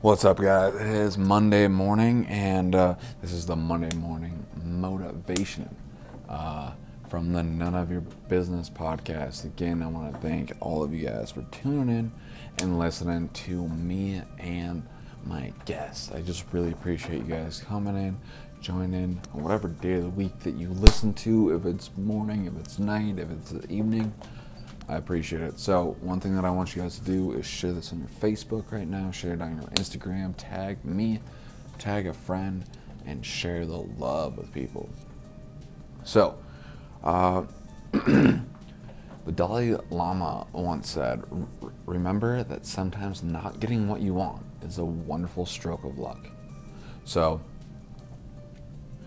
What's up, guys? It is Monday morning, and uh, this is the Monday morning motivation uh, from the None of Your Business podcast. Again, I want to thank all of you guys for tuning in and listening to me and my guests. I just really appreciate you guys coming in, joining whatever day of the week that you listen to, if it's morning, if it's night, if it's evening. I appreciate it. So, one thing that I want you guys to do is share this on your Facebook right now, share it on your Instagram, tag me, tag a friend, and share the love with people. So, uh, the Dalai Lama once said, Remember that sometimes not getting what you want is a wonderful stroke of luck. So,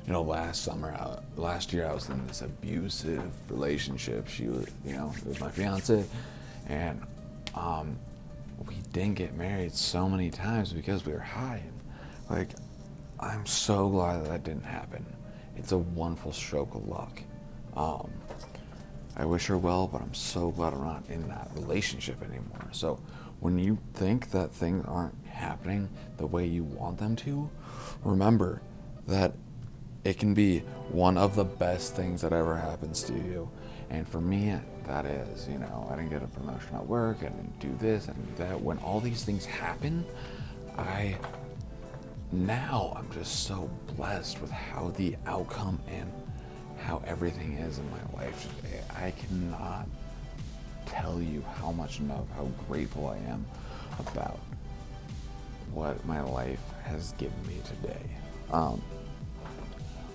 you know, last summer, last year, I was in this abusive relationship. She was, you know, it was my fiance, and um, we didn't get married so many times because we were high. Like, I'm so glad that that didn't happen. It's a wonderful stroke of luck. Um, I wish her well, but I'm so glad I'm not in that relationship anymore. So, when you think that things aren't happening the way you want them to, remember that it can be one of the best things that ever happens to you. And for me, that is, you know, I didn't get a promotion at work, I didn't do this, I didn't do that. When all these things happen, I now I'm just so blessed with how the outcome and how everything is in my life today. I cannot tell you how much enough how grateful I am about what my life has given me today. Um,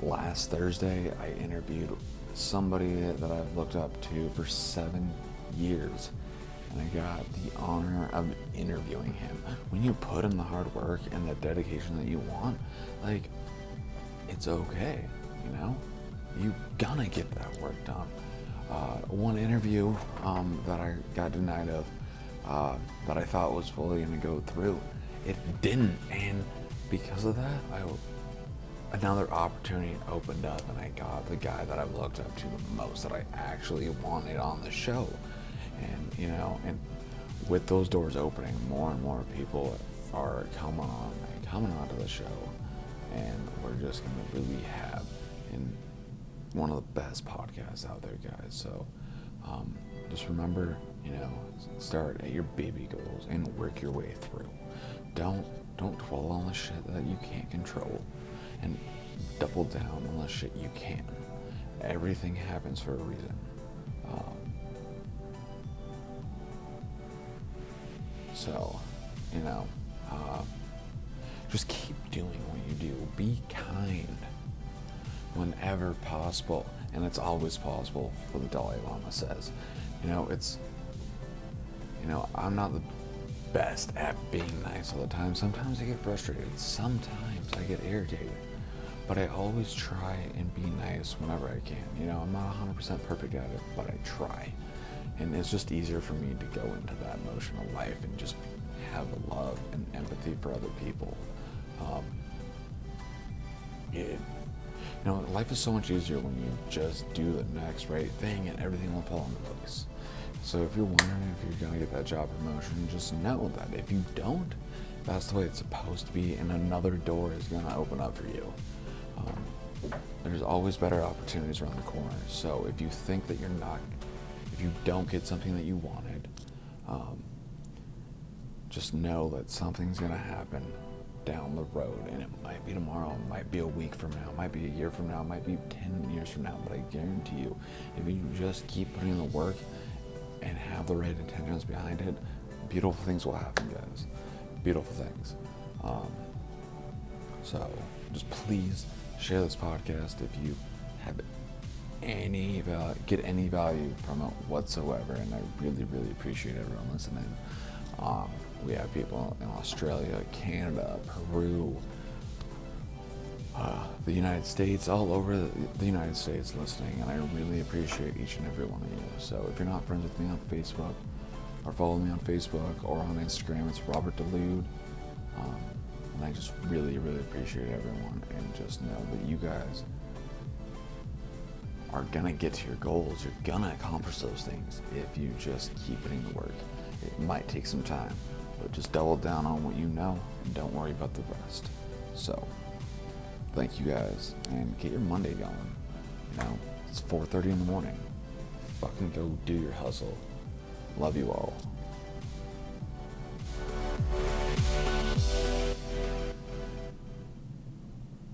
last Thursday, I interviewed somebody that I've looked up to for seven years. And I got the honor of interviewing him. When you put in the hard work and the dedication that you want, like, it's okay, you know? You gonna get that work done. Uh, one interview um, that I got denied of uh, that I thought was fully gonna go through, it didn't. And because of that, I another opportunity opened up and I got the guy that I've looked up to the most that I actually wanted on the show. And, you know, and with those doors opening, more and more people are coming on and coming onto the show. And we're just to really have in one of the best podcasts out there, guys. So um, just remember, you know, start at your baby goals and work your way through. Don't don't dwell on the shit that you can't control and double down on the shit you can. Everything happens for a reason. Um, so, you know, uh, just keep doing what you do. Be kind whenever possible, and it's always possible. What the Dalai Lama says. You know, it's. You know, I'm not the best at being nice all the time. Sometimes I get frustrated. Sometimes I get irritated. But I always try and be nice whenever I can. You know, I'm not 100% perfect at it, but I try. And it's just easier for me to go into that emotional life and just have love and empathy for other people. Um, it, you know, life is so much easier when you just do the next right thing and everything will fall into place. So if you're wondering if you're to get that job promotion, just know that if you don't, that's the way it's supposed to be, and another door is to open up for you. Um, there's always better opportunities around the corner. So if you think that you're not, if you don't get something that you wanted, um, just know that something's to happen down the road, and it might be tomorrow, it might be a week from now, it might be a year from now, it might be 10 years from now, but I guarantee you, if you just keep putting in the work and have the right intentions behind it, beautiful things will happen, guys. Beautiful things. Um, so just please share this podcast if you have any value, get any value from it whatsoever. And I really, really appreciate everyone listening. Um, we have people in Australia, Canada, Peru, uh, the United States, all over the, United States listening, and I really appreciate each and every one of you. So if you're not friends with me on Facebook, or follow me on Facebook or on Instagram, it's Robert Delude. Um, and I just really, really appreciate everyone, and just know that you guys are gonna get to your goals. You're gonna accomplish those things if you just keep putting the work. It might take some time, but just double down on what you know and don't worry about the rest. So, thank you guys and get your Monday going. You know, it's 4:30 in the morning. Fucking go do your hustle. Love you all.